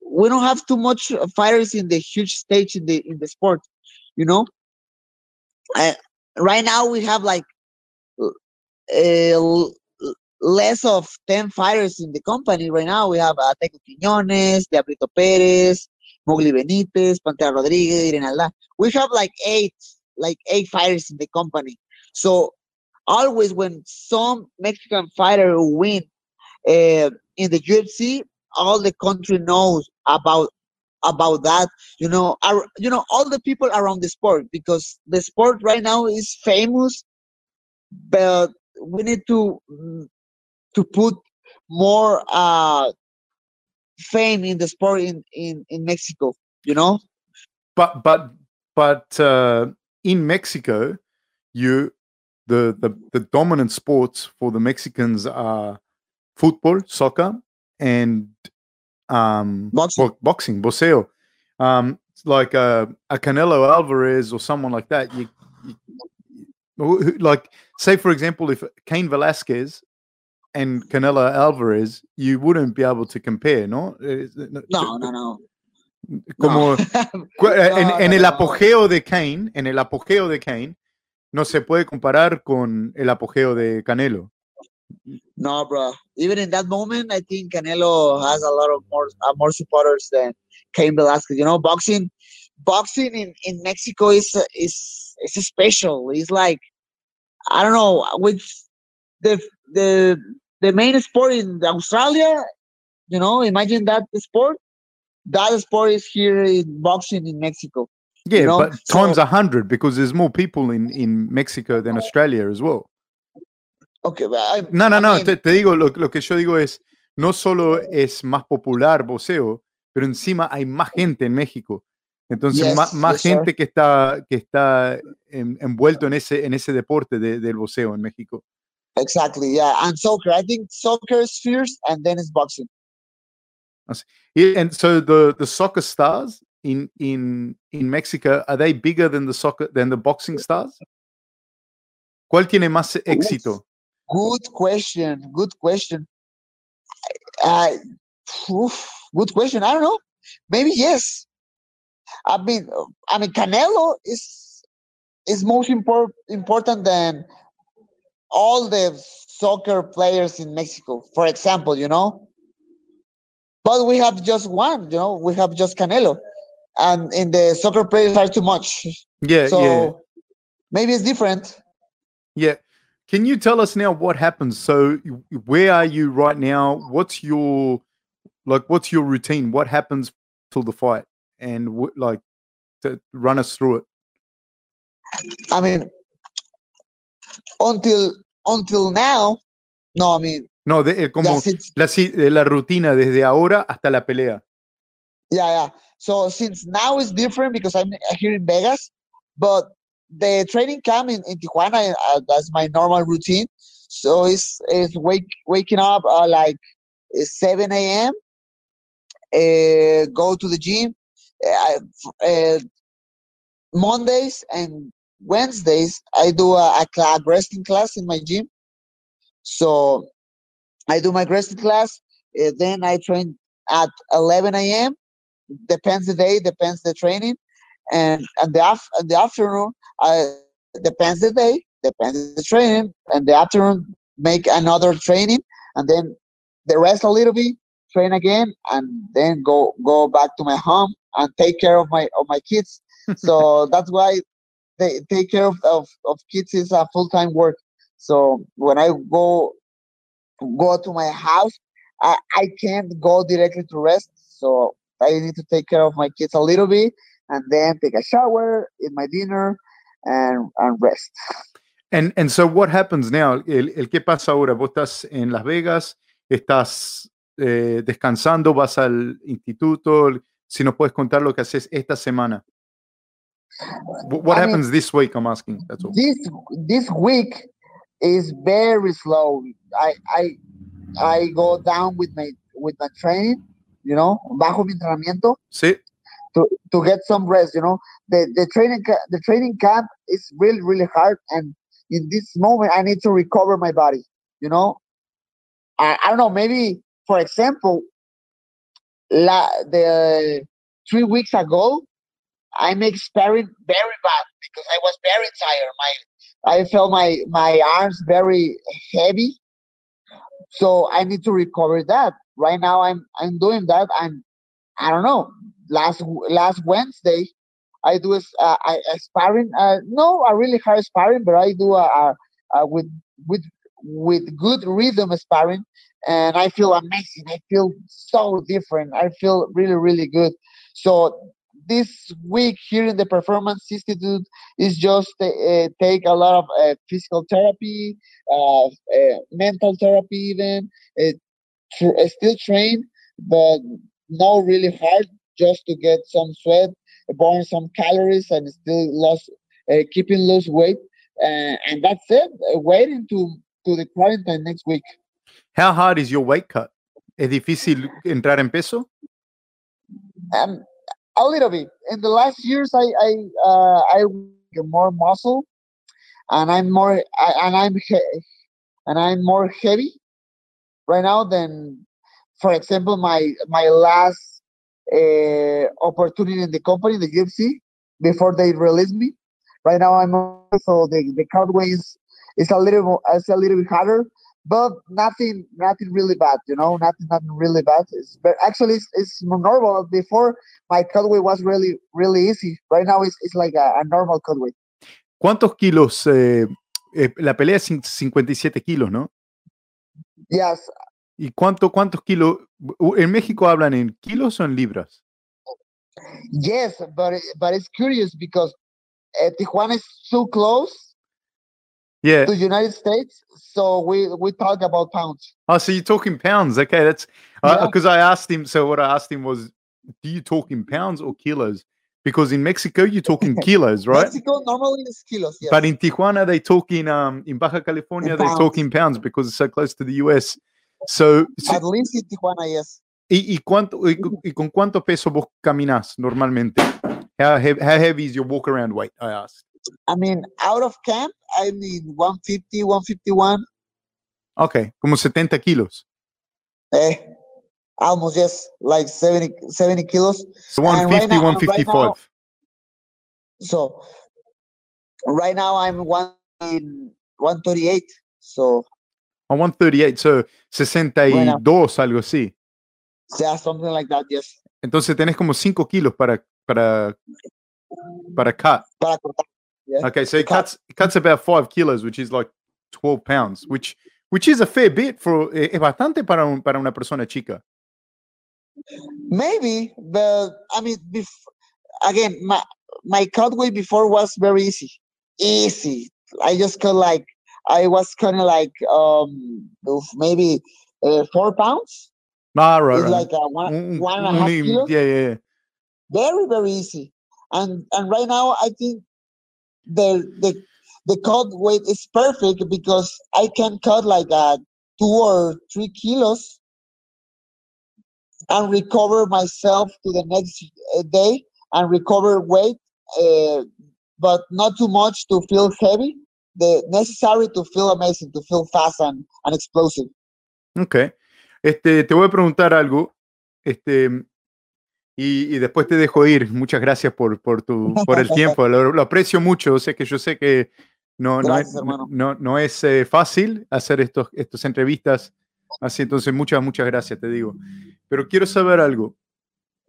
we don't have too much fighters in the huge stage in the in the sport, you know. I, right now, we have like uh, less of 10 fighters in the company right now. We have uh, Teco Quiñones, Diablito Perez, Mowgli Benitez, Pantera Rodriguez, Irene Aldana. We have like eight, like eight fighters in the company. So always when some Mexican fighter win uh, in the UFC, all the country knows about about that. You know, you know all the people around the sport because the sport right now is famous, but we need to mm, to put more uh, fame in the sport in, in, in Mexico, you know? But but but uh, in Mexico, you the, the the dominant sports for the Mexicans are football, soccer, and um, boxing, bo- boxing, boxeo. Um, like a, a Canelo Alvarez or someone like that. You, you, like, say for example, if Cain Velasquez and Canelo Alvarez, you wouldn't be able to compare, ¿no? No, no, no. Como no. [laughs] en, [laughs] en, el apogeo de Cain, en el apogeo de Cain, no se puede comparar con el apogeo de Canelo. No, bro. Even in that moment, I think Canelo has a lot of more uh, more supporters than Cain Velasquez. You know, boxing, boxing in, in Mexico is is is special. It's like I don't know which the the the main sport in Australia, you know, imagine that sport. That sport is here in boxing in Mexico. Yeah, you know? but times a so, hundred because there's more people in, in Mexico than Australia as well. Okay, I, no, no, I no, mean, te, te, digo, lo, lo que yo digo es, no solo es más popular boxeo, pero encima hay más gente en México. Entonces, yes, más, más yes, gente que está, que está en, envuelto en ese, en ese deporte de, del boxeo en México. Exactly, yeah. And soccer, I think soccer is fierce, and then it's boxing. Yeah, And so the the soccer stars in in in Mexico are they bigger than the soccer than the boxing stars? ¿Cuál tiene más éxito? Good question. Good question. Uh, oof, good question. I don't know. Maybe yes. I mean, I mean, Canelo is is most important than all the soccer players in Mexico, for example, you know. But we have just one, you know, we have just Canelo. And in the soccer players are too much. [laughs] Yeah. So yeah. maybe it's different. Yeah. Can you tell us now what happens? So, where are you right now? What's your like? What's your routine? What happens till the fight? And wh- like, to run us through it. I mean, until until now, no, I mean, No, de, eh, como la, eh, la rutina desde ahora hasta la pelea. yeah, yeah. So since now is different because I'm here in Vegas, but the training camp in, in Tijuana, uh, that's my normal routine. So it's it's wake waking up uh, like uh, 7 a.m. Uh, go to the gym. Uh, uh, Mondays and Wednesdays, I do a, a class, wrestling class in my gym. So I do my wrestling class. Uh, then I train at 11 a.m. Depends the day, depends the training, and and the af- and the afternoon, I depends the day, depends the training, and the afternoon make another training, and then the rest a little bit, train again, and then go go back to my home and take care of my of my kids. [laughs] so that's why they take care of, of, of kids is a full time work. So when I go go to my house, I, I can't go directly to rest. So I need to take care of my kids a little bit and then take a shower, eat my dinner, and, and rest. And, and so what happens now? El, el qué pasa ahora? Vos estás en Las Vegas, estás eh, descansando, vas al instituto. Si nos puedes contar lo que haces esta semana. Wh- What I mean, happens this week? I'm asking. That's all. This this week is very slow. I I I go down with my with my training, you know, bajo mi entrenamiento. Sí. to, to get some rest. You know, the the training the training camp is really really hard, and in this moment I need to recover my body. You know, I, I don't know. Maybe for example, la the three weeks ago, I make sparring very bad because I was very tired. My I felt my my arms very heavy, so I need to recover that. Right now, I'm I'm doing that, and I don't know. Last last Wednesday, I do a, a, a sparring. Uh, no, a really hard sparring, but I do a, a, a with with with good rhythm sparring, and I feel amazing. I feel so different. I feel really really good. So this week here in the Performance Institute is just uh, take a lot of uh, physical therapy, uh, uh, mental therapy, even uh, tr- uh, still train, but not really hard, just to get some sweat, burn some calories, and still lose, uh, keeping lose weight, uh, and that's it. Uh, waiting to to the quarantine next week. How hard is your weight cut? ¿Es difícil entrar en peso? Um, a little bit. In the last years, I I uh, I get more muscle, and I'm more I, and I'm he- and I'm more heavy right now than, for example, my my last uh, opportunity in the company, the UFC, before they released me. Right now, I'm also the the crowd weight is is a little it's a little bit harder, but nothing nothing really bad. You know, nothing nothing really bad. It's but actually it's, it's more normal. Before my cut weight was really really easy. Right now, it's it's like a, a normal cut weight. ¿Cuántos kilos? eh, eh, la pelea es 57 kilos, ¿no? Yes, ¿Y cuánto, cuántos kilos? ¿En México hablan en kilos o en libras? yes, but but it's curious because uh, Tijuana is so close Yeah. to United States, so we we talk about pounds. Oh, so you're talking pounds. Okay, that's Yeah. because I asked him. So what I asked him was, do you talk in pounds or kilos? Because in Mexico you talk in [laughs] kilos, right? Mexico normally is kilos. Yes. But in Tijuana they talk in um in Baja California they talk in pounds because it's so close to the US. So, so- At least in Tijuana, yes. y, y cuánto y, y con cuánto peso vos caminas normalmente? How heavy, how heavy is your walk around weight? I asked. I mean, out of camp, I mean 150, 151. Okay, como 70 kilos. Eh, almost yes, like 70, 70 kilos. So And 150, right now- right 155. now- So right now I'm one in 138. So On 138, so 62, algo así. yeah, something like that. Yes. Entonces tenés como 5 kilos para, para, para cut. Para cortar. Yeah. Okay, so it cuts it cuts about five kilos, which is like twelve pounds, which which is a fair bit for eh, es bastante para un, para una persona chica. Maybe, but I mean, again, my my cut weight before was very easy, easy. I just cut like I was kind of like um maybe uh, four pounds. Ah, right, It's right. like a one Un- one and a un- kilos. yeah, yeah, yeah. Very very easy, and and right now I think the the the cut weight is perfect because I can cut like a two or three kilos and recover myself to the next uh, day and recover weight, uh, but not too much to feel heavy. The necessary to feel amazing, to feel fast and, and explosive. Ok. Este, te voy a preguntar algo. Este, y, y después te dejo ir. Muchas gracias por, por, tu, por el tiempo. [laughs] Lo, lo aprecio mucho. O sea que yo sé que no, no es, no, no es eh, fácil hacer estos, estas entrevistas. Así entonces, muchas, muchas gracias, te digo. Pero quiero saber algo.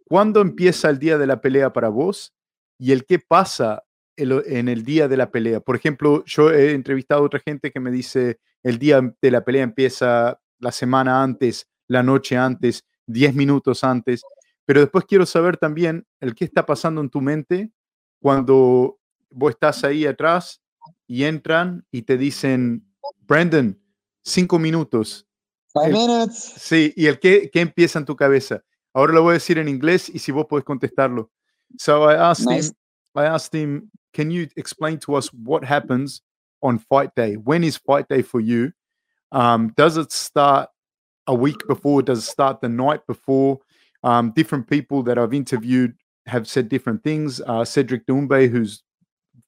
¿Cuándo empieza el día de la pelea para vos? ¿Y el qué pasa el- en el día de la pelea? Por ejemplo, yo he entrevistado a otra gente que me dice el día de la pelea empieza la semana antes, la noche antes, 10 minutos antes. Pero después quiero saber también el qué está pasando en tu mente cuando vos estás ahí atrás y entran y te dicen, Brandon, cinco minutos. Five minutes. Sí, y el qué, qué empieza en tu cabeza. Ahora lo voy a decir en inglés y si vos podés contestarlo. So I asked Nice. him, I asked him, can you explain to us what happens on fight day? When is fight day for you? Um, does it start a week before? Does it start the night before? Um, different people that I've interviewed have said different things. Uh, Cedric Doumbé, who's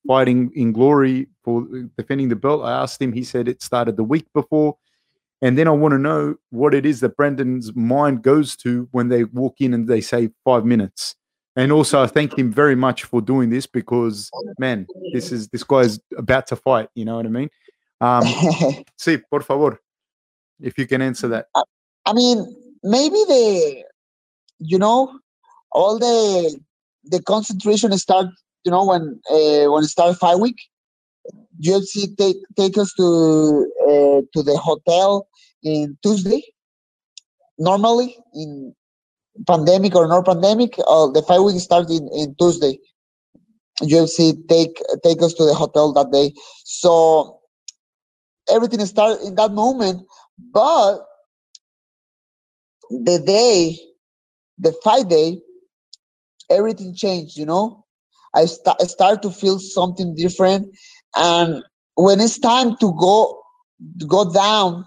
fighting in glory for defending the belt, I asked him. He said it started the week before. And then I want to know what it is that Brandon's mind goes to when they walk in and they say five minutes. And also, I thank him very much for doing this because, man, this is this guy is about to fight. You know what I mean? Um, [laughs] sí, por favor, if you can answer that. I mean, maybe the, you know, all the the concentration start, you know, when uh, when it start fight week. UFC take take us to uh, to the hotel in Tuesday. Normally, in pandemic or no pandemic, uh, the fight week starts in, in Tuesday. UFC take take us to the hotel that day. So everything started in that moment, but the day, the fight day, everything changed. You know, I sta- I start to feel something different, and when it's time to go go down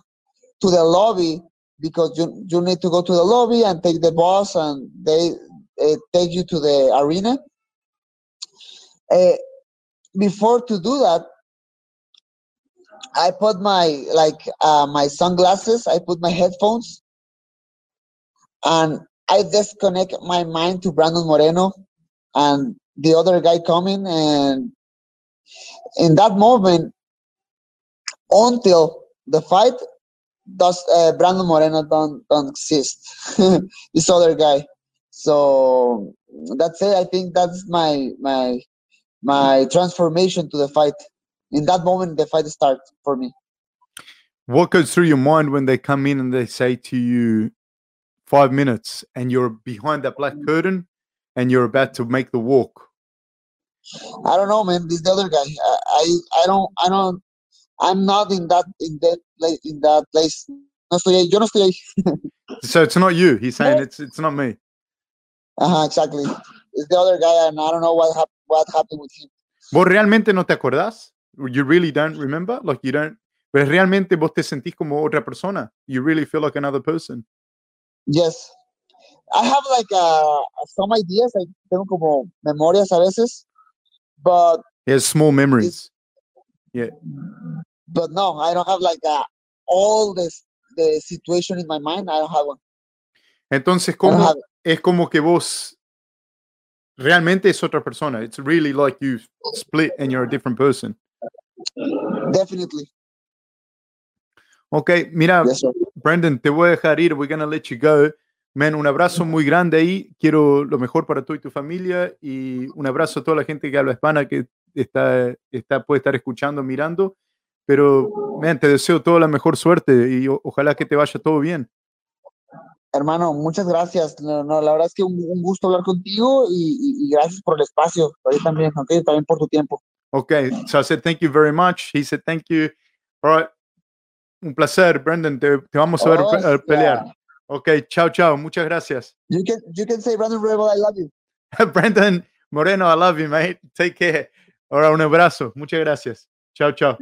to the lobby because you you need to go to the lobby and take the bus and they uh, take you to the arena. Uh, before to do that, I put my like uh, my sunglasses. I put my headphones, and I disconnect my mind to Brandon Moreno and the other guy coming. And in that moment, until the fight, does uh, Brandon Moreno don't don't exist. [laughs] this other guy. So that's it. I think that's my my my transformation to the fight. In that moment, the fight starts for me. What goes through your mind when they come in and they say to you, five minutes, and you're behind that black curtain and you're about to make the walk? I don't know, man. This the other guy. I, I, I don't, I don't. I'm not in that in that place. In that place. No estoy ahí. Yo no estoy ahí. [laughs] So it's not you. He's saying it's it's not me. Uh-huh, exactly. It's the other guy, and I don't know what hap- what happened with him. ¿Vos realmente no te acordás? You really don't remember? Like you don't. Pero realmente vos te sentís como otra persona. You really feel like another person. Yes, I have like uh, some ideas. I tengo como memorias a veces, but He has small memories. Yeah. But no, I don't have like uh, all this the situation in my mind. I don't have one. Entonces, I don't ¿cómo have es como que vos realmente es otra persona? It's really like you split and you're a different person. definitely. Ok, mira, Yes. Brandon, te voy a dejar ir. We're gonna let you go. Man, un abrazo muy grande ahí. Quiero lo mejor para tú y tu familia y un abrazo a toda la gente que habla hispana que está, está, puede estar escuchando, mirando. Pero, man, te deseo toda la mejor suerte y o- ojalá que te vaya todo bien. Hermano, muchas gracias. No, no, la verdad es que un, un gusto hablar contigo y, y- y gracias por el espacio. Ahí también, ok, también por tu tiempo. Okay, so I said thank you very much. He said thank you. All right. Un placer, Brendan. Te, te vamos a ver Oh, pe- pelear. yeah. Ok, chao, chao. Muchas gracias. You can you can say Brandon Rebel, I love you. [laughs] Brendan Moreno, I love you, mate. Take care. Ahora un abrazo. Muchas gracias. Chao, chao.